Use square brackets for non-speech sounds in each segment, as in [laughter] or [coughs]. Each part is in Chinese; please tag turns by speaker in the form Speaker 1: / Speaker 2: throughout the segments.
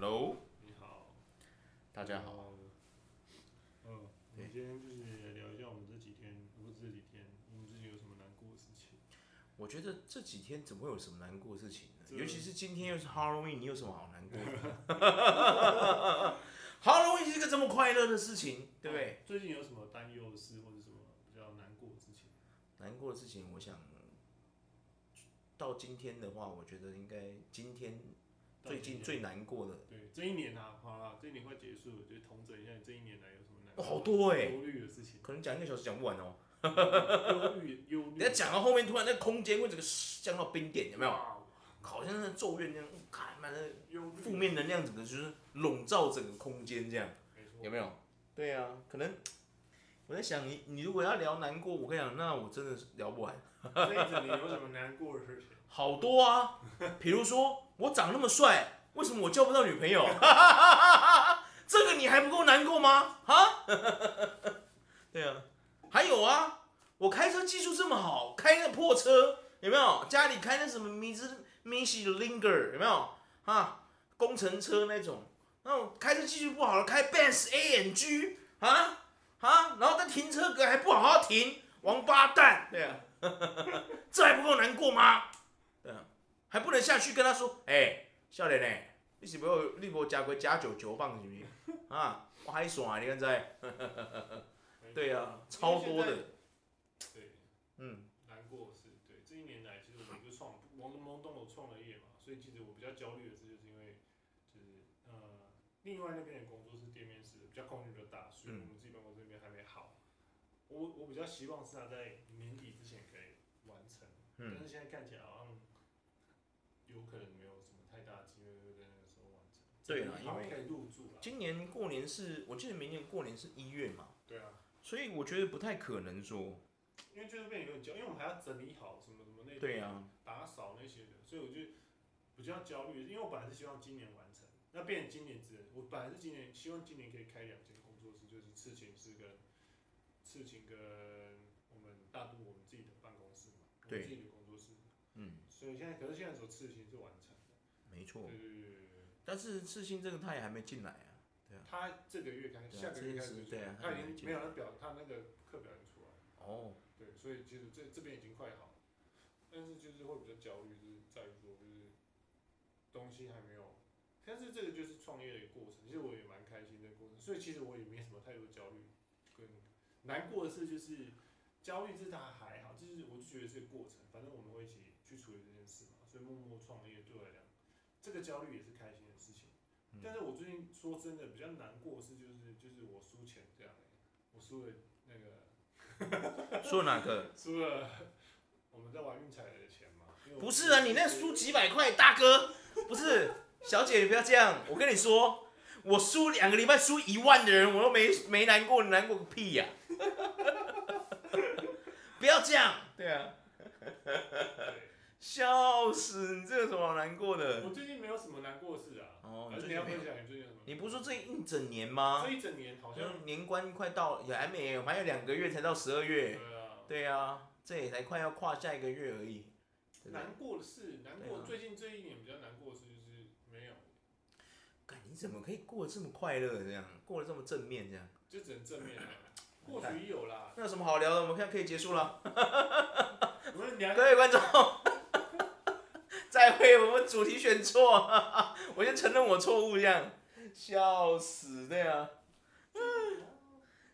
Speaker 1: Hello，
Speaker 2: 你好，
Speaker 1: 大家好。
Speaker 2: 嗯，我们今天就是聊一下我们这几天，不是这几天，我们自己有什么难过的事情？
Speaker 1: 我觉得这几天怎么会有什么难过的事情呢？尤其是今天又是 Halloween，你有什么好难过的？[laughs] Halloween 是一个这么快乐的事情，对不对？
Speaker 2: 最近有什么担忧的事，或者什么比较难过的事情？
Speaker 1: 难过的事情，我想到今天的话，我觉得应该今天最近最难过的。
Speaker 2: 对，这一年啊，好了，这一年快结束了，就统整一下你这一年来有什么难过？
Speaker 1: 哦，好多哎，
Speaker 2: 忧虑的事情，
Speaker 1: 可能讲一个小时讲不完哦。
Speaker 2: 忧虑，忧虑。
Speaker 1: 你要讲到后面，突然那个空间会整个降到冰点，有没有？好像那咒怨那样，看满了负面能量，整个就是笼罩整个空间这样，有没有？对啊，可能我在想你，你如果要聊难过，我跟你讲，那我真的是聊不完。[laughs]
Speaker 2: 这一整年有什么难过的事情？
Speaker 1: 好多啊，[laughs] 比如说我长那么帅，为什么我交不到女朋友？[laughs] 这个你还不够难过吗？啊？[laughs] 对啊，还有啊，我开车技术这么好，开那破车有没有？家里开那什么米兹米西 Linger 有没有？啊，工程车那种，那种开车技术不好的，开 Benz AMG 啊啊，然后在停车格还不好好停，王八蛋，对啊，这还不够难过吗？还不能下去跟他说，哎、欸，少年呢，你是不是你无加过加九九棒是不是？[laughs] 啊，我还爽，你看在，[laughs] 对啊，超多的，
Speaker 2: 对，
Speaker 1: 嗯，
Speaker 2: 难过是，对，这一年来其实我们就创，懵懵懂懂创了业嘛，所以其实我比较焦虑的是，就是因为，就是呃，另外那边的工作是店面是比较空间比较大，所以我们自己办公室那边还没好，我我比较希望是他在年底之前可以完成，嗯，但是现在看起来好像有可能没有什么太大的机会会在那个时候完成，
Speaker 1: 对啊，因为
Speaker 2: 可以入住了，
Speaker 1: 今年过年是我记得明年过年是一月嘛，
Speaker 2: 对啊。
Speaker 1: 所以我觉得不太可能说，
Speaker 2: 因为就是变有点焦，因为我们还要整理好什么什么那
Speaker 1: 对啊，
Speaker 2: 打扫那些的，所以我就比较焦虑，因为我本来是希望今年完成，那变成今年只能，我本来是今年希望今年可以开两间工作室，就是刺青是跟刺青跟我们大都我们自己的办公室嘛，我们自己的工作室，嗯，所以现在可是现在说刺青是完成的，
Speaker 1: 没错，
Speaker 2: 对对对对，
Speaker 1: 但是世新这个他也还没进来啊。
Speaker 2: 他这个月开始，下个月开始，对啊，他已经没有那表，他那个课表已经出来了。哦。对，所以其实这这边已经快好，但是就是会比较焦虑，就是在于说就是东西还没有，但是这个就是创业的一个过程，其实我也蛮开心的过程，所以其实我也没什么太多焦虑跟难过的事，就是焦虑这他还好，就是我就觉得这个过程，反正我们会一起去处理这件事嘛，所以默默创业对我来讲，这个焦虑也是开心的事情。但是我最近说真的比较难过的是，就是就是我输钱这样，我输了那个，[laughs]
Speaker 1: 输了哪个？[laughs]
Speaker 2: 输了我们在玩运彩的钱嘛。
Speaker 1: 不是啊，你那输几百块，大哥，不是，小姐你不要这样，我跟你说，我输两个礼拜输一万的人，我都没没难过，你难过个屁呀，啊！[laughs] 不要这样，对啊。笑死！你这有什么好难过的？
Speaker 2: 我最近没有什么难过的事啊。
Speaker 1: 哦，
Speaker 2: 你要分享你最近什么？
Speaker 1: 你不是说这一整年吗？
Speaker 2: 这一整年好像
Speaker 1: 年关快到，也还没，还有两个月才到十二月。
Speaker 2: 对啊。
Speaker 1: 对啊，这也才快要跨下一个月而已。
Speaker 2: 难过的事，难过。最近这一年比较难过的事就是没有。
Speaker 1: 干，你怎么可以过得这么快乐？这样过得这么正面？这样
Speaker 2: 就只能正面 [coughs] 了。或许有啦。
Speaker 1: 那有什么好聊的？我们现在可以结束了。[laughs]
Speaker 2: 各
Speaker 1: 位观众。再会，我们主题选错，[laughs] 我先承认我错误，这样，笑死，对啊，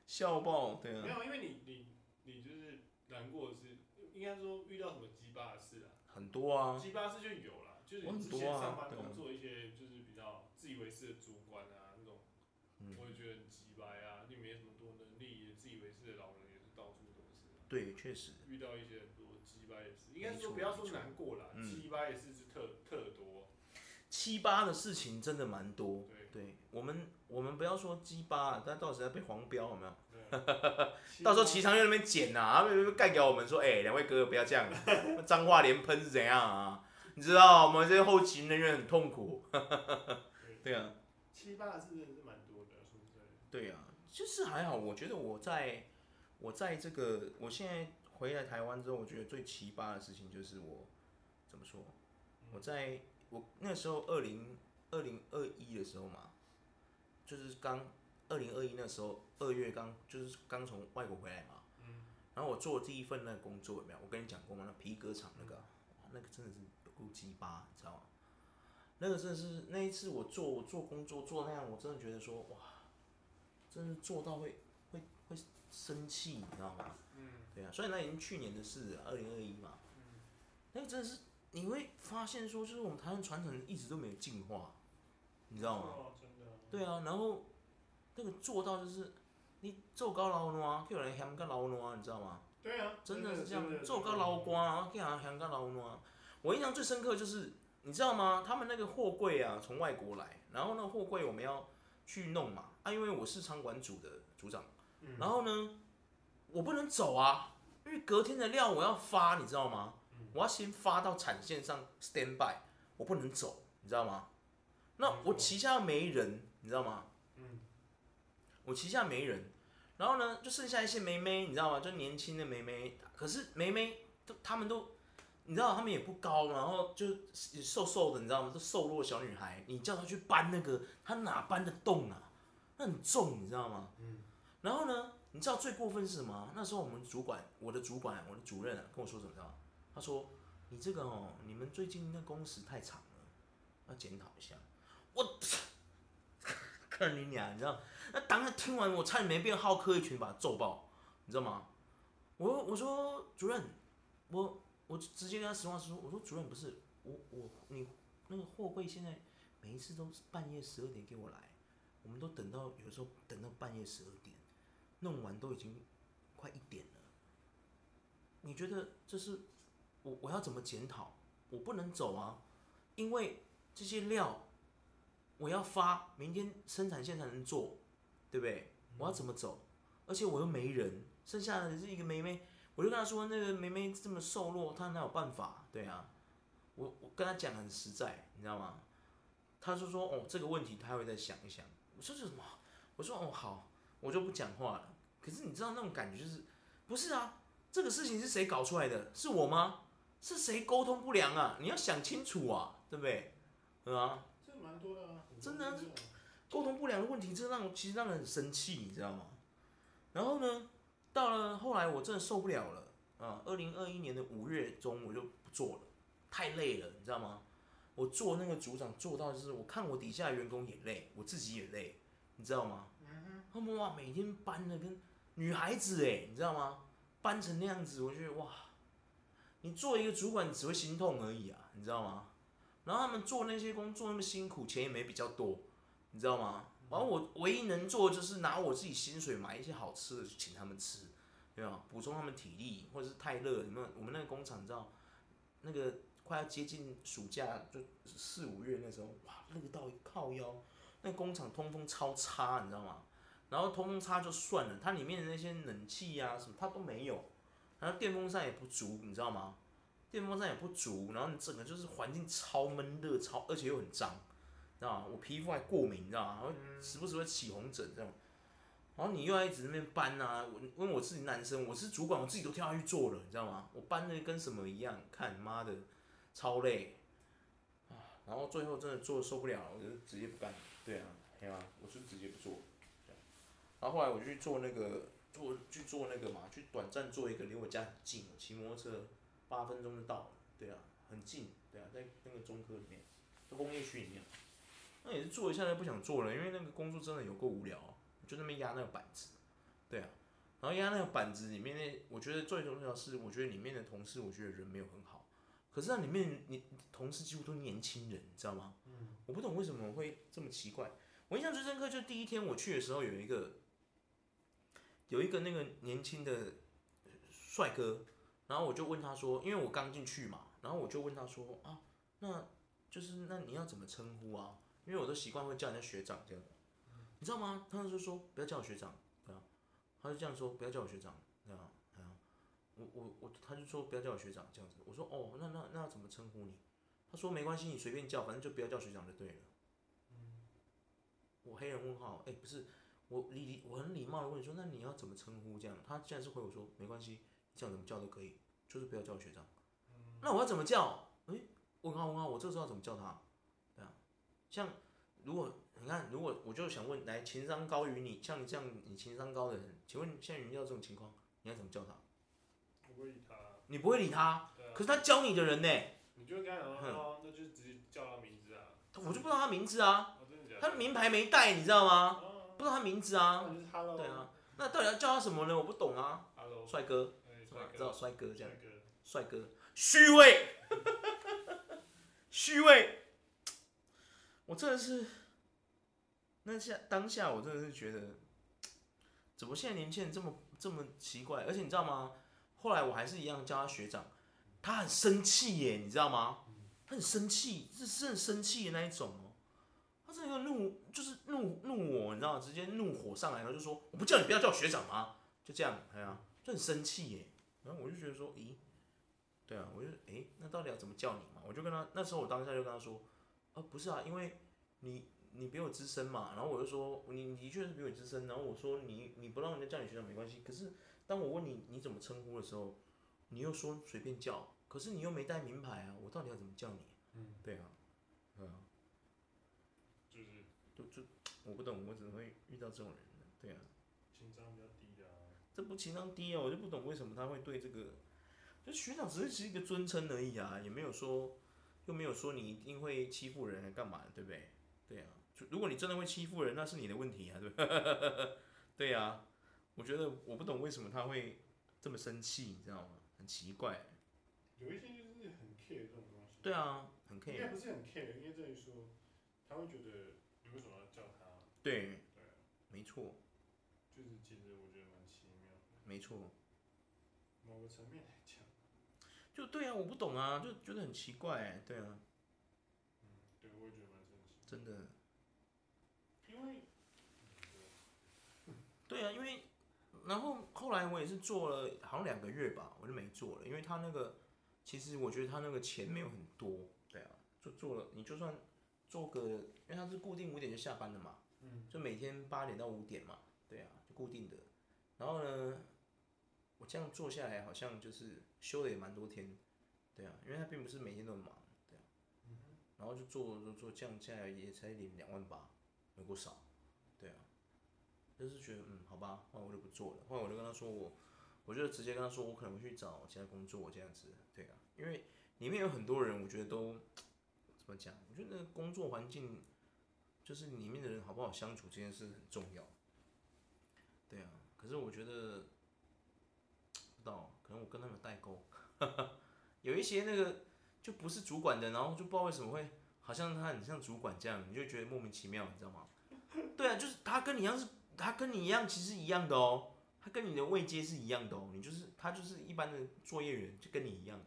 Speaker 1: 笑爆，对啊。
Speaker 2: 没有，因为你你你就是难过的是，应该说遇到什么鸡巴的事啊？
Speaker 1: 很多啊。
Speaker 2: 鸡巴事就有了，就是你之前上班工作一些就是比较自以为是的主管啊，那种，我也觉得很鸡巴啊，你没什么多能力，自以为是的老人也是到处都是。
Speaker 1: 对，确实。
Speaker 2: 遇到一些很多鸡巴的事，应该说不要说难过啦，七八也是。特特多，
Speaker 1: 七八的事情真的蛮多。
Speaker 2: 对，
Speaker 1: 对我们，我们不要说鸡巴，但到时候被黄标有没有？[laughs] 到时候齐长院那边剪呐，他们干掉我们说，哎、欸，两位哥哥不要这样，[laughs] 脏话连喷是怎样啊？你知道我们这些后勤人员很痛苦。对啊，
Speaker 2: 七八的事真的是蛮多的？
Speaker 1: 对啊，就是还好，我觉得我在，我在这个，我现在回来台湾之后，我觉得最奇葩的事情就是我怎么说？我在我那时候二零二零二一的时候嘛，就是刚二零二一那时候二月刚就是刚从外国回来嘛，嗯，然后我做第一份那个工作有没有？我跟你讲过吗？那皮革厂那个，哇，那个真的是有够鸡巴，你知道吗？那个真的是那一次我做我做工作做那样，我真的觉得说哇，真的做到会会会生气，你知道吗？嗯，对啊，所以那已经去年的事，二零二一嘛，嗯，那个真的是你会发现说，就是我们台湾传承一直都没有进化，你知道吗？真的。对啊，然后那个做到就是你做高老暖，叫人香个老暖，你知道吗？
Speaker 2: 对啊，
Speaker 1: 真的是这样，做高老瓜，然后叫人香个老暖。我印象最深刻就是。你知道吗？他们那个货柜啊，从外国来，然后那个货柜我们要去弄嘛啊，因为我是仓管组的组长，然后呢，我不能走啊，因为隔天的料我要发，你知道吗？我要先发到产线上 stand by，我不能走，你知道吗？那我旗下没人，你知道吗？我旗下没人，然后呢，就剩下一些妹妹，你知道吗？就年轻的妹妹，可是妹妹都他们都。你知道他们也不高，然后就瘦瘦的，你知道吗？都瘦弱小女孩，你叫她去搬那个，她哪搬得动啊？那很重，你知道吗？嗯。然后呢，你知道最过分是什么？那时候我们主管，我的主管，我的主任啊，跟我说什么？知道吗？他说：“你这个哦，你们最近那工时太长了，要检讨一下。”我，[laughs] 看你俩，你知道？那当时听完，我差点没变浩克一拳把他揍爆，你知道吗？我我说主任，我。我直接跟他实话实说，我说主任不是我我你那个货柜现在每一次都是半夜十二点给我来，我们都等到有时候等到半夜十二点，弄完都已经快一点了。你觉得这是我我要怎么检讨？我不能走啊，因为这些料我要发，明天生产线才能做，对不对？我要怎么走？而且我又没人，剩下的是一个妹妹。我就跟他说，那个妹妹这么瘦弱，她哪有办法？对啊，我我跟他讲很实在，你知道吗？他就说哦，这个问题他会再想一想。我说这什么？我说哦好，我就不讲话了。可是你知道那种感觉就是，不是啊？这个事情是谁搞出来的？是我吗？是谁沟通不良啊？你要想清楚啊，对不对？对啊。
Speaker 2: 这蛮多的啊。
Speaker 1: 真的，沟通不良的问题，这让其实让人很生气，你知道吗？然后呢？到了后来，我真的受不了了啊！二零二一年的五月中，我就不做了，太累了，你知道吗？我做那个组长做到就是，我看我底下的员工也累，我自己也累，你知道吗？他们哇，每天搬的跟女孩子哎，你知道吗？搬成那样子，我觉得哇，你做一个主管只会心痛而已啊，你知道吗？然后他们做那些工作那么辛苦，钱也没比较多，你知道吗？然后我唯一能做的就是拿我自己薪水买一些好吃的去请他们吃，对吧？补充他们体力，或者是太热，你们我们那个工厂你知道，那个快要接近暑假，就四五月那时候，哇，热到一靠腰，那工厂通风超差，你知道吗？然后通风差就算了，它里面的那些冷气啊什么它都没有，然后电风扇也不足，你知道吗？电风扇也不足，然后你整个就是环境超闷热，超而且又很脏。知道吗？我皮肤还过敏，你知道吗？然后时不时会起红疹这样。然后你又要一直那边搬啊，我因为我自己男生，我是主管，我自己都跳下去做了，你知道吗？我搬的跟什么一样，看妈的，超累啊！然后最后真的做受不了，我就直接不干。对啊，对啊，我就直接不做。然后后来我就去做那个做去做那个嘛，去短暂做一个离我家很近，骑摩托车八分钟就到了。对啊，很近。对啊，在那个中科里面，在工业区里面。那也是做一下就不想做了，因为那个工作真的有够无聊，就那边压那个板子，对啊，然后压那个板子里面那，我觉得最重要的是，我觉得里面的同事，我觉得人没有很好，可是那里面你同事几乎都年轻人，你知道吗？嗯，我不懂为什么会这么奇怪。我印象最深刻就是第一天我去的时候，有一个有一个那个年轻的帅哥，然后我就问他说，因为我刚进去嘛，然后我就问他说啊，那就是那你要怎么称呼啊？因为我都习惯会叫人家学长这样，你知道吗？他就说不要叫我学长，对啊，他就这样说不要叫我学长，对啊，对啊，我我我他就说不要叫我学长这样子，我说哦，那那那要怎么称呼你？他说没关系，你随便叫，反正就不要叫学长就对了。我黑人问号，哎，不是，我礼我很礼貌的问你说，那你要怎么称呼这样？他竟然是回我说没关系，你想怎么叫都可以，就是不要叫我学长。那我要怎么叫？哎，问号问号，我这个时候要怎么叫他？对啊像如果你看，如果我就想问，来情商高于你，像你这样你情商高的人，请问现在遇到这种情况，你要怎么叫他？
Speaker 2: 我不会理他。
Speaker 1: 你不会理他，
Speaker 2: 啊、
Speaker 1: 可是他教你的人呢？
Speaker 2: 你就跟他讲哦，那就直接叫他名字啊。
Speaker 1: 我就不知道他名字啊，
Speaker 2: 哦、的的
Speaker 1: 他的名牌没带，你知道吗？
Speaker 2: 哦、
Speaker 1: 不知道他名字啊。
Speaker 2: 哦、
Speaker 1: 对啊，那到底要叫他什么呢？我不懂啊。帅哥，
Speaker 2: 帅哥，
Speaker 1: 知道帅哥这样。帅哥，
Speaker 2: 哥，
Speaker 1: 虚伪，[laughs] 虚伪。我真的是，那下当下我真的是觉得，怎么现在年轻人这么这么奇怪？而且你知道吗？后来我还是一样叫他学长，他很生气耶，你知道吗？他很生气，是是很生气的那一种哦。他这个怒就是怒怒我，你知道吗？直接怒火上来，然后就说：“我不叫你不要叫我学长吗？”就这样，哎呀，就很生气耶。然后我就觉得说：“咦，对啊，我就诶，那到底要怎么叫你嘛？”我就跟他那时候我当下就跟他说。啊，不是啊，因为你你比我资深嘛，然后我就说你你的确是比我资深，然后我说你你不让人家叫你学长没关系，可是当我问你你怎么称呼的时候，你又说随便叫，可是你又没带名牌啊，我到底要怎么叫你？嗯，对啊，对啊，
Speaker 2: 就
Speaker 1: 就就我不懂，我怎么会遇到这种人呢？对啊，
Speaker 2: 情商比较低的啊，
Speaker 1: 这不情商低啊，我就不懂为什么他会对这个，就学长只是一个尊称而已啊，也没有说。又没有说你一定会欺负人，还干嘛？对不对？对啊，就如果你真的会欺负人，那是你的问题啊，对不对？[laughs] 对啊，我觉得我不懂为什么他会这么生气，你知道吗？很奇怪。
Speaker 2: 有一些就是很 care 这种东西。
Speaker 1: 对啊，很 care。
Speaker 2: 应该不是很 care，应该在于说，他会觉得你为什么要叫他？对。
Speaker 1: 没错。
Speaker 2: 就是其实我觉得蛮奇妙的。
Speaker 1: 没错。
Speaker 2: 某个层面来讲。
Speaker 1: 就对啊，我不懂啊，就觉得很奇怪，对啊。
Speaker 2: 嗯，对，我也觉得蛮神奇。
Speaker 1: 真的。
Speaker 2: 因为，[laughs]
Speaker 1: 对啊，因为，然后后来我也是做了好像两个月吧，我就没做了，因为他那个，其实我觉得他那个钱没有很多，对啊，就做了，你就算做个，因为他是固定五点就下班的嘛，嗯，就每天八点到五点嘛，对啊，就固定的，然后呢。我这样做下来，好像就是休了也蛮多天，对啊，因为他并不是每天都很忙，对啊，然后就做做做，这样下来也才领两万八，有够少，对啊，就是觉得嗯，好吧，后来我就不做了，后来我就跟他说我，我就直接跟他说我可能会去找其他工作这样子，对啊，因为里面有很多人，我觉得都怎么讲？我觉得那个工作环境，就是里面的人好不好相处这件事很重要，对啊，可是我觉得。到可能我跟他们代沟，[laughs] 有一些那个就不是主管的，然后就不知道为什么会好像他很像主管这样，你就觉得莫名其妙，你知道吗？[laughs] 对啊，就是他跟你一样是，他跟你一样其实一样的哦，他跟你的位阶是一样的哦，你就是他就是一般的作业员，就跟你一样，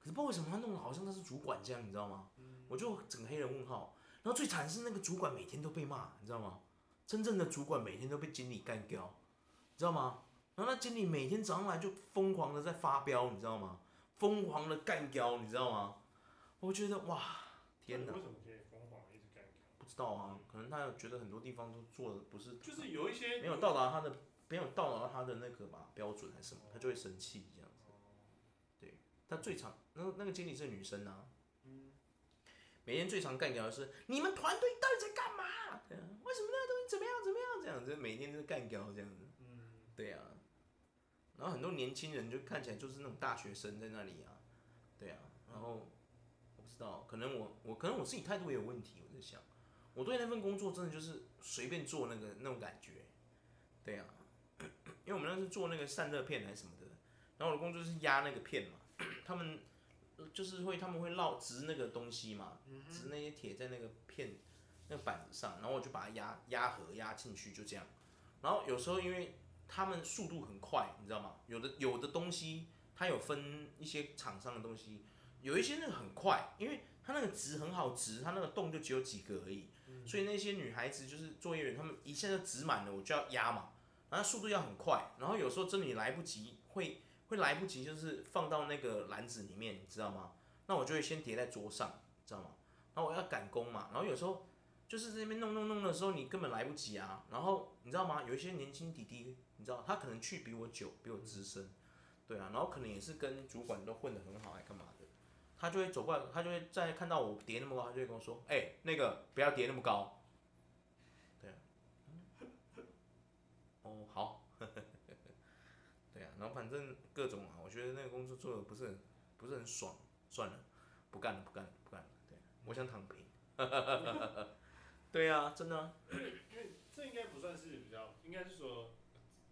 Speaker 1: 可是不知道为什么他弄得好像他是主管这样，你知道吗？我就整个黑人问号，然后最惨是那个主管每天都被骂，你知道吗？真正的主管每天都被经理干掉，你知道吗？然后那经理每天早上来就疯狂的在发飙，你知道吗？疯狂的干掉，你知道吗？我觉得哇，天哪！
Speaker 2: 为什么可以疯狂一直干譙？
Speaker 1: 不知道啊，可能他觉得很多地方都做的不是，
Speaker 2: 就是有一些
Speaker 1: 没有到达他的，没有到达他的那个吧标准还是什么，他就会生气这样子。对，他最常那那个经理是女生啊，每天最常干掉的是你们团队到底在干嘛？对啊，为什么那个东西怎么样怎么样这样子？每天都是干掉这样子。嗯对啊。然后很多年轻人就看起来就是那种大学生在那里啊，对啊，然后我不知道，可能我我可能我自己态度也有问题，我在想，我对那份工作真的就是随便做那个那种感觉，对啊，因为我们那是做那个散热片还是什么的，然后我的工作是压那个片嘛，他们就是会他们会烙直那个东西嘛，直那些铁在那个片那个板子上，然后我就把它压压合压进去，就这样，然后有时候因为。他们速度很快，你知道吗？有的有的东西，它有分一些厂商的东西，有一些那个很快，因为它那个直很好直，它那个洞就只有几个而已，所以那些女孩子就是作业员，他们一下就直满了，我就要压嘛，然后速度要很快，然后有时候真的你来不及，会会来不及，就是放到那个篮子里面，你知道吗？那我就会先叠在桌上，知道吗？然后我要赶工嘛，然后有时候。就是在那边弄弄弄的时候，你根本来不及啊。然后你知道吗？有一些年轻弟弟，你知道他可能去比我久，比我资深，对啊。然后可能也是跟主管都混得很好，还干嘛的？他就会走过来，他就会再看到我叠那么高，他就会跟我说：“哎、那个不要叠那么高。”对啊，哦好，对啊，然后反正各种啊，我觉得那个工作做的不是很不是很爽，算了，不干了不干了不干了，对，我想躺平。[laughs] 对啊，真的、啊。
Speaker 2: 因为这应该不算是比较，应该是说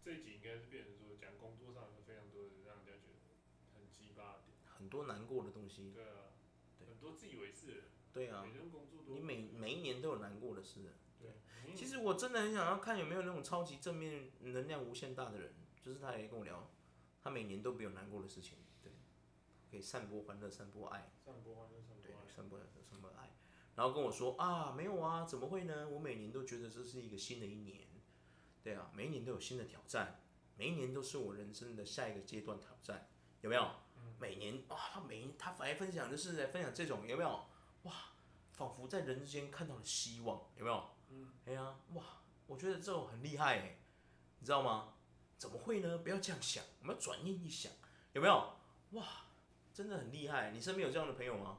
Speaker 2: 这一集应该是变成说讲工作上有非常多的让人家觉得很鸡巴点，
Speaker 1: 很多难过的东西。
Speaker 2: 对啊，对很多自以为是的人。
Speaker 1: 对啊。每
Speaker 2: 工作
Speaker 1: 你每每一年都有难过的事。
Speaker 2: 对。
Speaker 1: 对其实我真的很想要看有没有那种超级正面能量无限大的人，就是他也跟我聊，他每年都没有难过的事情，对，可以散播欢乐，散播爱。
Speaker 2: 散播欢乐，散播爱。
Speaker 1: 对，散播散播爱。然后跟我说啊，没有啊，怎么会呢？我每年都觉得这是一个新的一年，对啊，每一年都有新的挑战，每一年都是我人生的下一个阶段挑战，有没有？每年啊，他每年他来分享就是在分享这种，有没有？哇，仿佛在人之间看到了希望，有没有？嗯，哎呀，哇，我觉得这种很厉害哎，你知道吗？怎么会呢？不要这样想，我们要转念一想，有没有？哇，真的很厉害，你身边有这样的朋友吗？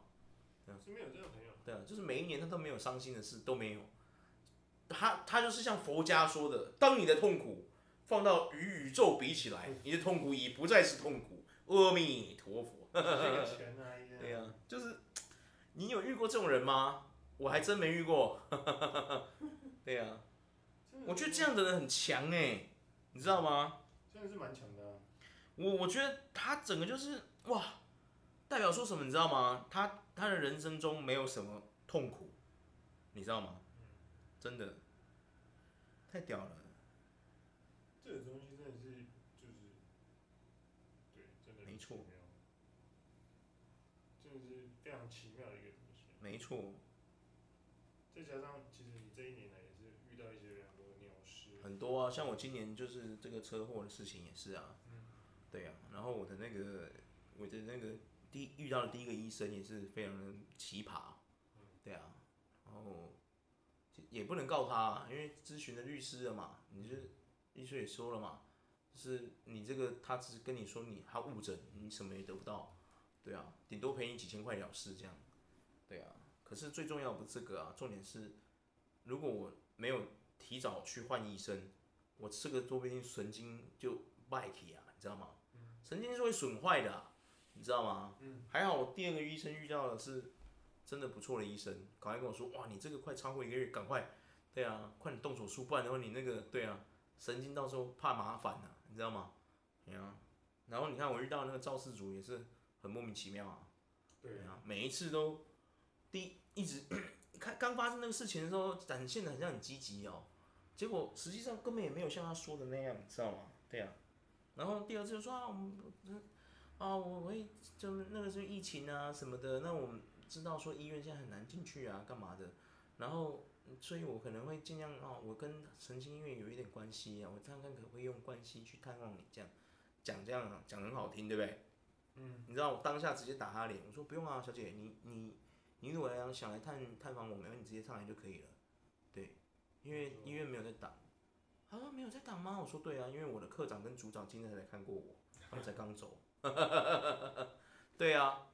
Speaker 2: 身边有这样的朋友。
Speaker 1: 对啊，就是每一年他都没有伤心的事，都没有。他他就是像佛家说的，当你的痛苦放到与宇宙比起来，你的痛苦已不再是痛苦。阿弥陀佛。[laughs] 对呀、啊，就是你有遇过这种人吗？我还真没遇过。[laughs] 对呀、[laughs] 啊，我觉得这样的人很强哎，你知道吗？
Speaker 2: 真的是蛮强的、啊。
Speaker 1: 我我觉得他整个就是哇，代表说什么你知道吗？他。他的人生中没有什么痛苦，你知道吗？真的，太屌了。
Speaker 2: 这个东西真的是，就是，对，真的。没错。真的是非常奇妙的一个东西。
Speaker 1: 没错。
Speaker 2: 再加上，其实你这一年来也是遇到一些很多鸟事。
Speaker 1: 很多啊，像我今年就是这个车祸的事情也是啊。嗯。对啊，然后我的那个，我的那个。第遇到的第一个医生也是非常的奇葩，对啊，然后也不能告他，因为咨询的律师了嘛，你就律师也说了嘛，就是你这个他只是跟你说你他误诊，你什么也得不到，对啊，顶多赔你几千块了事这样，对啊，可是最重要不是这个啊，重点是如果我没有提早去换医生，我这个多边神经就败体啊，你知道吗？神经是会损坏的啊。你知道吗？嗯，还好我第二个医生遇到的是真的不错的医生，赶快跟我说，哇，你这个快超过一个月，赶快，对啊，快点动手术，不然的话你那个，对啊，神经到时候怕麻烦啊，你知道吗？对啊，然后你看我遇到那个肇事组也是很莫名其妙啊，对啊，每一次都第一一直 [coughs] 看刚发生那个事情的时候展现的很像很积极哦，结果实际上根本也没有像他说的那样，你知道吗？对啊，然后第二次就说啊，我们。啊，我会就那个时候疫情啊什么的，那我们知道说医院现在很难进去啊，干嘛的？然后，所以我可能会尽量啊，我跟神经医院有一点关系啊，我看看可不可以用关系去探望你，这样讲这样讲很好听，对不对？嗯，你知道我当下直接打他脸，我说不用啊，小姐，你你你如果来想来探探访我，没问题，你直接上来就可以了。对，因为医院没有在挡。他说没有在挡吗？我说对啊，因为我的科长跟组长今天才来看过我，他们才刚走。[laughs] 对啊，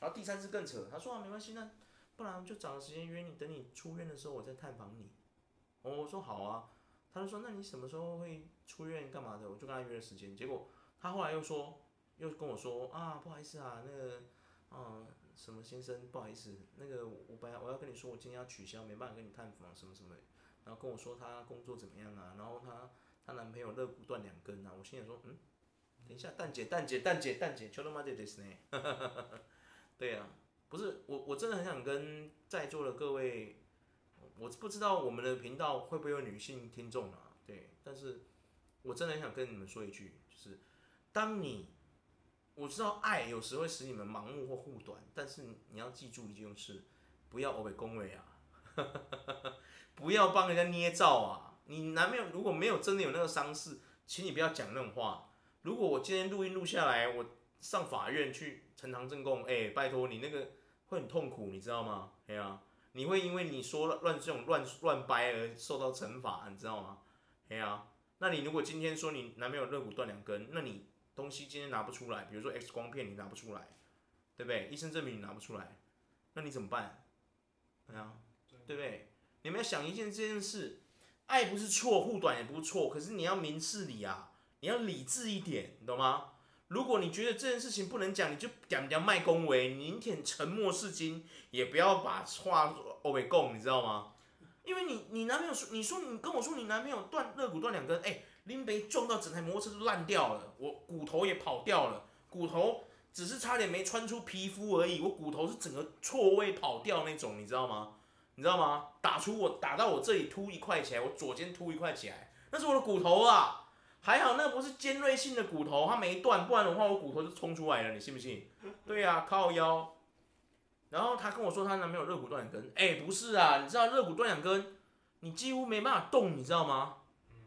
Speaker 1: 然后第三次更扯，他说啊没关系，那不然就找个时间约你，等你出院的时候我再探访你。我说好啊，他就说那你什么时候会出院干嘛的？我就跟他约了时间，结果他后来又说，又跟我说啊不好意思啊，那个啊什么先生不好意思，那个我本来我要跟你说我今天要取消，没办法跟你探访什么什么，然后跟我说他工作怎么样啊，然后他他男朋友肋骨断两根啊，我心里说嗯。等一下，蛋姐，蛋姐，蛋姐，蛋姐，求他妈的ですね。[laughs] 对呀、啊，不是我，我真的很想跟在座的各位，我不知道我们的频道会不会有女性听众啊？对，但是我真的很想跟你们说一句，就是当你， 我知道爱有时会使你们盲目或护短，但是你要记住一件事，不要欧北恭维啊，[laughs] 不要帮人家捏造啊。你男朋友如果没有真的有那个伤势，请你不要讲那种话。如果我今天录音录下来，我上法院去呈堂证供，哎、拜托你那个会很痛苦，你知道吗？哎呀、你会因为你说乱这种乱乱掰而受到惩罚，你知道吗？哎呀、那你如果今天说你男朋友肋骨断两根，那你东西今天拿不出来，比如说 X 光片你拿不出来，对不对？医生证明你拿不出来，那你怎么办？对啊，对不对？你们要想一件这件事，爱不是错，护短也不错，可是你要明事理啊，你要理智一点，懂吗？如果你觉得这件事情不能讲，你就讲讲卖恭维，宁可沉默是金，也不要把话欧北共，你知道吗？因为你你男朋友说，你说你跟我说你男朋友断肋骨断两根，哎，林北撞到整台摩托车都烂掉了，我骨头也跑掉了，骨头只是差点没穿出皮肤而已，我骨头是整个错位跑掉那种，你知道吗？你知道吗？打出我打到我这里凸一块起来，我左肩凸一块起来，那是我的骨头啊。还好那不是尖锐性的骨头，它没断，不然的话我骨头就冲出来了，你信不信？对呀、啊，靠腰。然后她跟我说她男朋友肋骨断两根，哎，不是啊，你知道肋骨断两根，你几乎没办法动，你知道吗？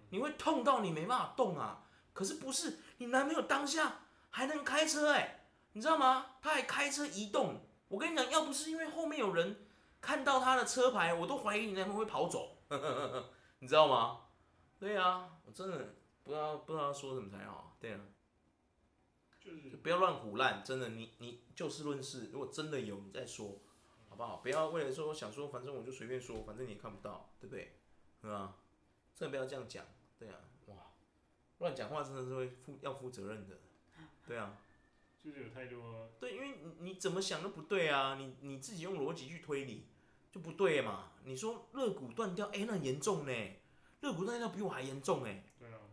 Speaker 1: 你会痛到你没办法动啊。可是不是，你男朋友当下还能开车哎，你知道吗？他还开车移动。我跟你讲，要不是因为后面有人看到他的车牌，我都怀疑你男朋友会跑走，[laughs] 你知道吗？对呀、啊，我真的。不知道不知道说什么才好，对啊，就是不要乱胡乱，真的，你你就事论事，如果真的有，你再说，好不好？不要为了说想说，反正我就随便说，反正你也看不到，对不对？是吧？真的不要这样讲，对啊，哇，乱讲话真的是会负要负责任的，对啊，
Speaker 2: 就是有太多，
Speaker 1: 对，因为你你怎么想都不对啊，你你自己用逻辑去推理就不对嘛，你说肋骨断掉，哎，那很严重呢，肋骨断掉比我还严重哎。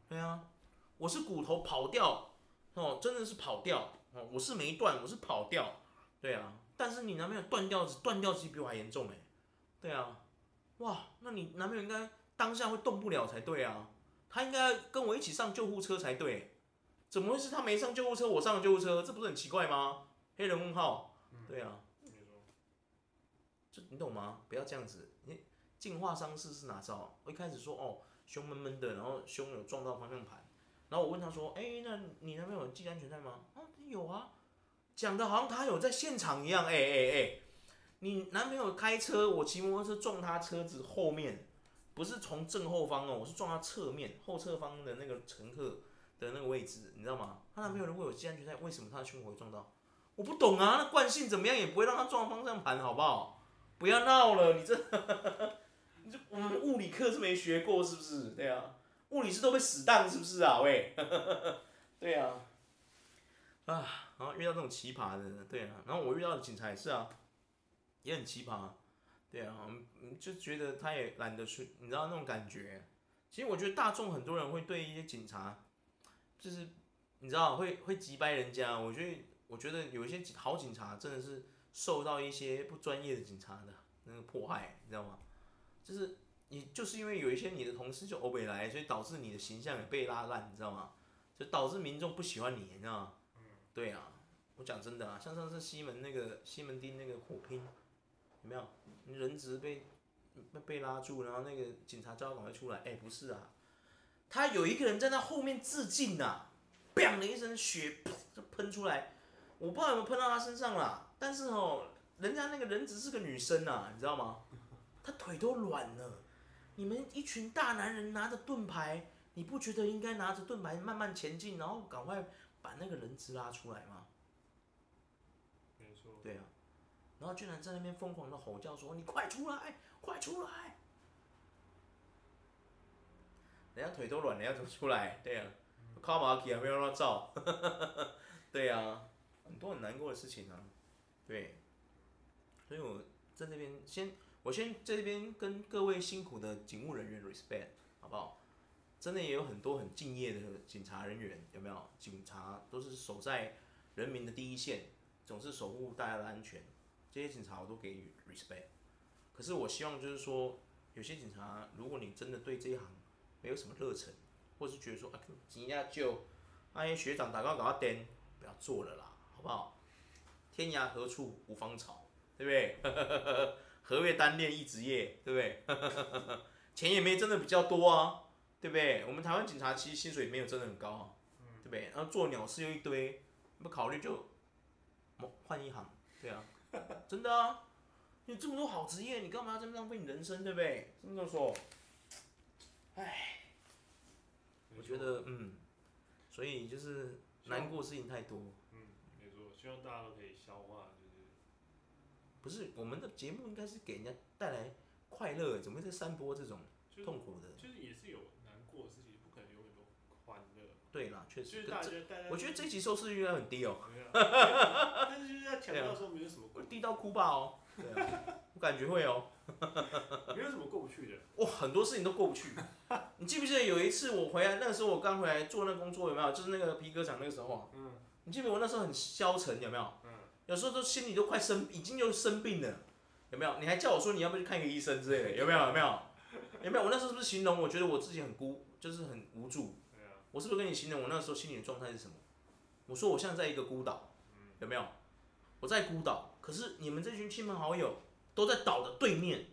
Speaker 1: 对啊，我是骨头跑掉，哦，真的是跑掉，哦，我是没断，我是跑掉，对啊，但是你男朋友断掉，断掉其实比我还严重哎，对啊，哇，那你男朋友应该当下会动不了才对啊，他应该跟我一起上救护车才对，怎么会是他没上救护车，我上了救护车，这不是很奇怪吗？黑人问号，对啊，这你懂吗？不要这样子，你净化伤势是哪招？我一开始说哦。胸闷闷的，然后胸有撞到方向盘，然后我问他说：“哎，那你男朋友有系安全带吗？”啊，有啊，讲的好像他有在现场一样。哎哎哎，你男朋友开车，我骑摩托车撞他车子后面，不是从正后方哦，我是撞他侧面后侧方的那个乘客的那个位置，你知道吗？他男朋友如果有系安全带，为什么他的胸口会撞到？我不懂啊，那惯性怎么样也不会让他撞方向盘，好不好？不要闹了，你这。我们物理课是没学过，是不是？对啊，物理是都被死当，是不是啊？喂，[laughs] 对啊，啊，然后遇到这种奇葩的，对啊，然后我遇到的警察也是啊，也很奇葩，对啊，就觉得他也懒得去，你知道那种感觉。其实我觉得大众很多人会对一些警察，就是你知道会会击败人家。我觉得我觉得有一些好警察真的是受到一些不专业的警察的那个迫害，你知道吗？就是你就是因为有一些你的同事就欧北来，所以导致你的形象也被拉烂，你知道吗？就导致民众不喜欢你，你知道吗？对啊，我讲真的啊，像上次西门那个西门町那个火拼，有没有？人质被被被拉住，然后那个警察叫他赶快出来。哎，不是啊，他有一个人在那后面自尽啊，砰的一声血就喷出来，我不知道有没有喷到他身上啦。但是哦，人家那个人质是个女生啊，你知道吗？他腿都软了，你们一群大男人拿着盾牌，你不觉得应该拿着盾牌慢慢前进，然后赶快把那个人质拉出来吗？
Speaker 2: 没错。
Speaker 1: 对啊，然后居然在那边疯狂的吼叫说：“你快出来，快出来！”人家腿都软了，要怎么出来？[laughs] 对啊，卡马基还没有让他照。[laughs] 对啊，很多很难过的事情啊。对，所以我在那边先。我先在这边跟各位辛苦的警务人员 respect，好不好？真的也有很多很敬业的警察人员，有没有？警察都是守在人民的第一线，总是守护大家的安全。这些警察我都给予 respect。可是我希望就是说，有些警察，如果你真的对这一行没有什么热忱，或是觉得说啊，急呀就，哎学长打高搞他颠，不要做了啦，好不好？天涯何处无芳草，对不对？[laughs] 何谓单恋一职业，对不对？[laughs] 钱也没真的比较多啊，对不对？我们台湾警察其实薪水没有真的很高啊，对不对？然后做鸟事又一堆，不考虑就换一行，对啊，[laughs] 真的啊，有这么多好职业，你干嘛要这么浪费你人生，对不对？这么说，唉，我觉得嗯，所以就是难过事情太多。
Speaker 2: 嗯，没错，希望大家都可以消化，就是
Speaker 1: 不是我们的节目应该是给人家带来快乐，怎么会在散播这种痛苦的？
Speaker 2: 就是、就是、也是有难过的事情，不可能永远都欢乐。
Speaker 1: 对啦，确实。
Speaker 2: 就是大家大家
Speaker 1: 我觉得这一集收视率应该很低哦、喔。
Speaker 2: 但是就是在强调说没有什么过，
Speaker 1: 低到哭吧哦。[laughs] 对啊，我感觉会哦、
Speaker 2: 喔。没有什么过不去的。
Speaker 1: 哇，很多事情都过不去。[laughs] 你记不记得有一次我回来，那个时候我刚回来做那个工作有没有？就是那个皮革厂那个时候啊。嗯。你记不记得我那时候很消沉有没有？嗯。有时候都心里都快生，已经就生病了，有没有？你还叫我说你要不要去看个医生之类的，有没有？有没有？有没有？我那时候是不是形容我觉得我自己很孤，就是很无助？我是不是跟你形容我那时候心里的状态是什么？我说我像在一个孤岛，有没有？我在孤岛，可是你们这群亲朋好友都在岛的对面，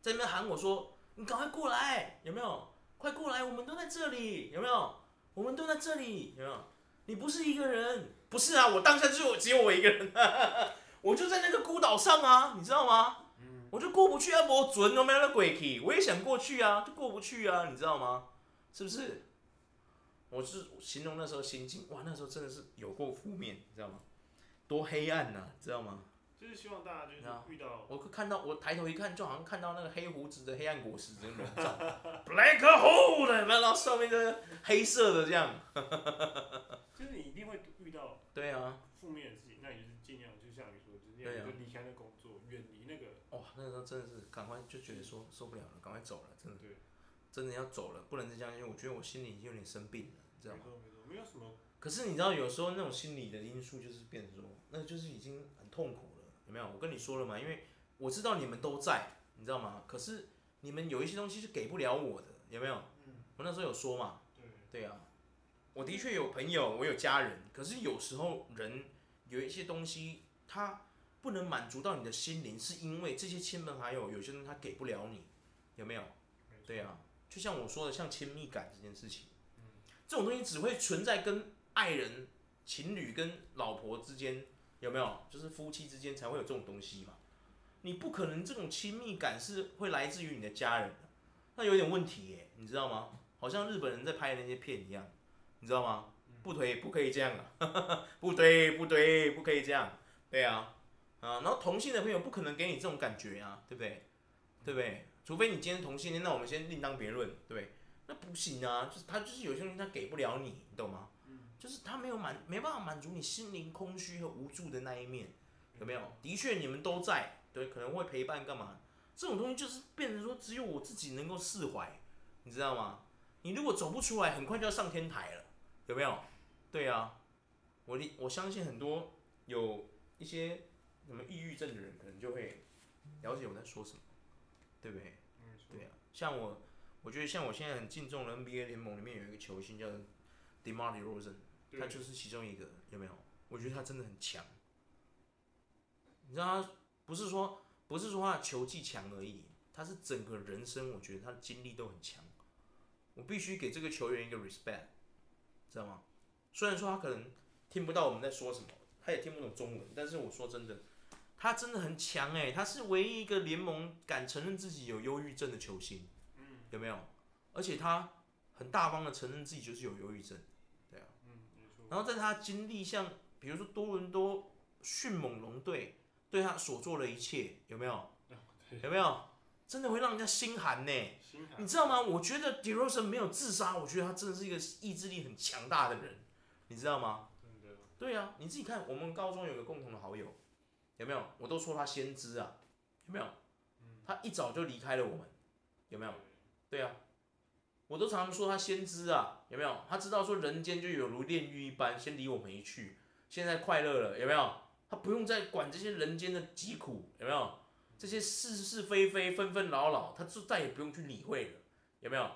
Speaker 1: 在那边喊我说：“你赶快过来，有没有？快过来，我们都在这里，有没有？我们都在这里，有没有？你不是一个人，不是啊，我当下就只有我一个人，[laughs] 我就在那个孤岛上啊，你知道吗？我就过不去啊，我准都没有那鬼气，我也想过去啊，就过不去啊，你知道吗？是不是？我是形容那时候心境，哇，那时候真的是有过负面，你知道吗？多黑暗呐、啊，知道吗？
Speaker 2: 就是希望大家就是遇到，
Speaker 1: 我看到我抬头一看，就好像看到那个黑胡子的黑暗果实的笼罩，[laughs] Black hole 的，然后上面的黑色的这样。[laughs]
Speaker 2: 就是你一定会遇到，[laughs]
Speaker 1: 对啊，
Speaker 2: 负面的事情，那你就是尽量就像你说，就是就离开那工作，远离那个。
Speaker 1: 哇，那时候真的是赶快就觉得说受不了了，赶快走了，真的。真的要走了，不能再这样，因为我觉得我心里已经有点生病了，知道吗？
Speaker 2: 没有什么。
Speaker 1: 可是你知道，有时候那种心理的因素就是变成说，那就是已经很痛苦了，有没有？我跟你说了嘛，因为我知道你们都在，你知道吗？可是你们有一些东西是给不了我的，有没有？我那时候有说嘛。对。对啊。我的确有朋友，我有家人，可是有时候人有一些东西，他不能满足到你的心灵，是因为这些亲朋好友有些人他给不了你，有没有？对啊。就像我说的，像亲密感这件事情，这种东西只会存在跟爱人、情侣跟老婆之间，有没有？就是夫妻之间才会有这种东西嘛。你不可能这种亲密感是会来自于你的家人，那有点问题耶，你知道吗？好像日本人在拍那些片一样，你知道吗？不推，不可以这样啊！[laughs] 不推，不推，不可以这样。对啊，啊，然后同性的朋友不可能给你这种感觉啊，对不对？对不对？除非你今天同性恋，那我们先另当别论，对？那不行啊，就是他就是有些东西他给不了你，你懂吗？就是他没有满，没办法满足你心灵空虚和无助的那一面，有没有？的确你们都在，对，可能会陪伴干嘛？这种东西就是变成说只有我自己能够释怀，你知道吗？你如果走不出来，很快就要上天台了，有没有？对啊，我我相信很多有一些什么抑郁症的人，可能就会了解我在说什么，对不对？对啊，像我，我觉得像我现在很敬重的 NBA 联盟里面有一个球星叫 DeMar DeRozan，他就是其中一个，有没有？我觉得他真的很强。你知道他不是说不是说他的球技强而已，他是整个人生，我觉得他的经历都很强。我必须给这个球员一个 respect，知道吗？虽然说他可能听不到我们在说什么，他也听不懂中文，但是我说真的。他真的很强哎，他是唯一一个联盟敢承认自己有忧郁症的球星，嗯有没有？而且他很大方的承认自己就是有忧郁症，对啊，嗯然后在他经历像比如说多伦多迅猛龙队对他所做的一切，有没有？有没有？真的会让人家心寒呢。你知道吗？我觉得 DeRozan 没有自杀，我觉得他真的是一个意志力很强大的人，你知道吗？对啊，你自己看，我们高中有个共同的好友。有没有？我都说他先知啊，有没有？他一早就离开了我们，有没有？对啊，我都常常说他先知啊，有没有？他知道说人间就有如炼狱一般，先离我们一去，现在快乐了，有没有？他不用再管这些人间的疾苦，有没有？这些是是非非、纷纷扰扰，他就再也不用去理会了，有没有？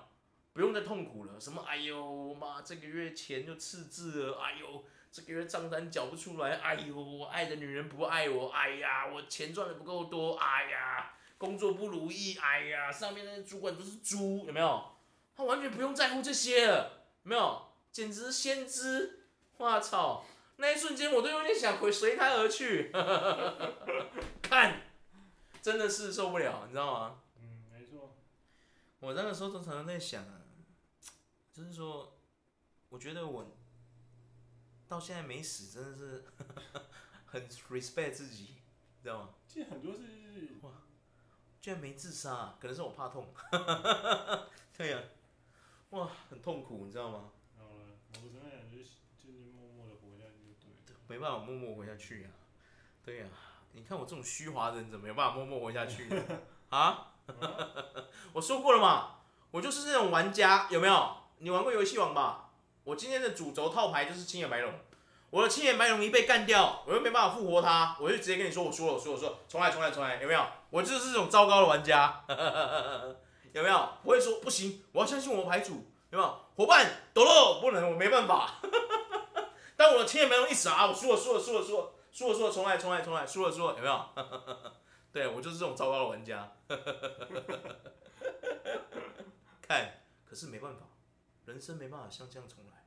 Speaker 1: 不用再痛苦了，什么？哎呦妈，这个月钱就赤字了，哎呦。这个月账单缴不出来，哎呦，我爱的女人不爱我，哎呀，我钱赚的不够多，哎呀，工作不如意，哎呀，上面那些主管都是猪，有没有？他完全不用在乎这些了，有没有？简直是先知，我操！那一瞬间我都有点想回随他而去，[laughs] 看，真的是受不了，你知道吗？
Speaker 2: 嗯，没错。
Speaker 1: 我那个时候都常常在想啊，就是说，我觉得我。到现在没死，真的是 [laughs] 很 respect 自己，知道吗？
Speaker 2: 其实很多是
Speaker 1: 哇，居然没自杀，可能是我怕痛。[laughs] 对呀、啊，哇，很痛苦，你知道吗？
Speaker 2: 然后呢，我只能讲就是就是默默的活下去就对
Speaker 1: 了。没办法默默活下去呀、啊，对呀、啊，你看我这种虚华人，怎么有办法默默活下去呢？[laughs] 啊？我说过了嘛，我就是那种玩家，有没有？你玩过游戏王吧？我今天的主轴套牌就是青眼白龙，我的青眼白龙一被干掉，我又没办法复活它，我就直接跟你说我输了，我输了，我输了，重来，重来，重来，有没有？我就是这种糟糕的玩家，[laughs] 有没有？不会说不行，我要相信我的牌主，有没有？伙伴，抖了，不能，我没办法。[laughs] 当我的青眼白龙一死啊，我输了，输了，输了，输了，输了，输了，重来，重来，重来，输了，输了，有没有？[laughs] 对，我就是这种糟糕的玩家。看，可是没办法。人生没办法像这样重来，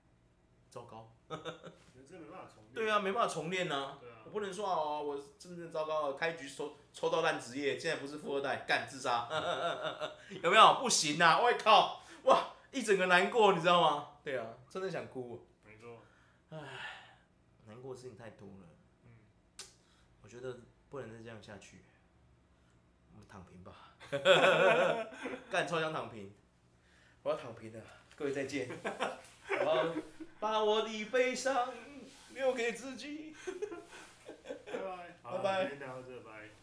Speaker 1: 糟糕。
Speaker 2: 人生没办法重练。
Speaker 1: 对啊，没办法重练呐、啊。
Speaker 2: 对啊。我
Speaker 1: 不能说哦，我真的糟糕了，开局抽抽到烂职业，现在不是富二代，干自杀，[laughs] 有没有？不行啊！我靠，哇，一整个难过，你知道吗？对啊，真的想哭。
Speaker 2: 没错。
Speaker 1: 唉，难过的事情太多了。
Speaker 2: 嗯。
Speaker 1: 我觉得不能再这样下去，我们躺平吧。[laughs] 干，超想躺平，我要躺平了。各位再见，好，把我的悲伤留给自己，[laughs]
Speaker 2: 拜拜，
Speaker 1: 拜拜。
Speaker 2: 今天聊到这，拜。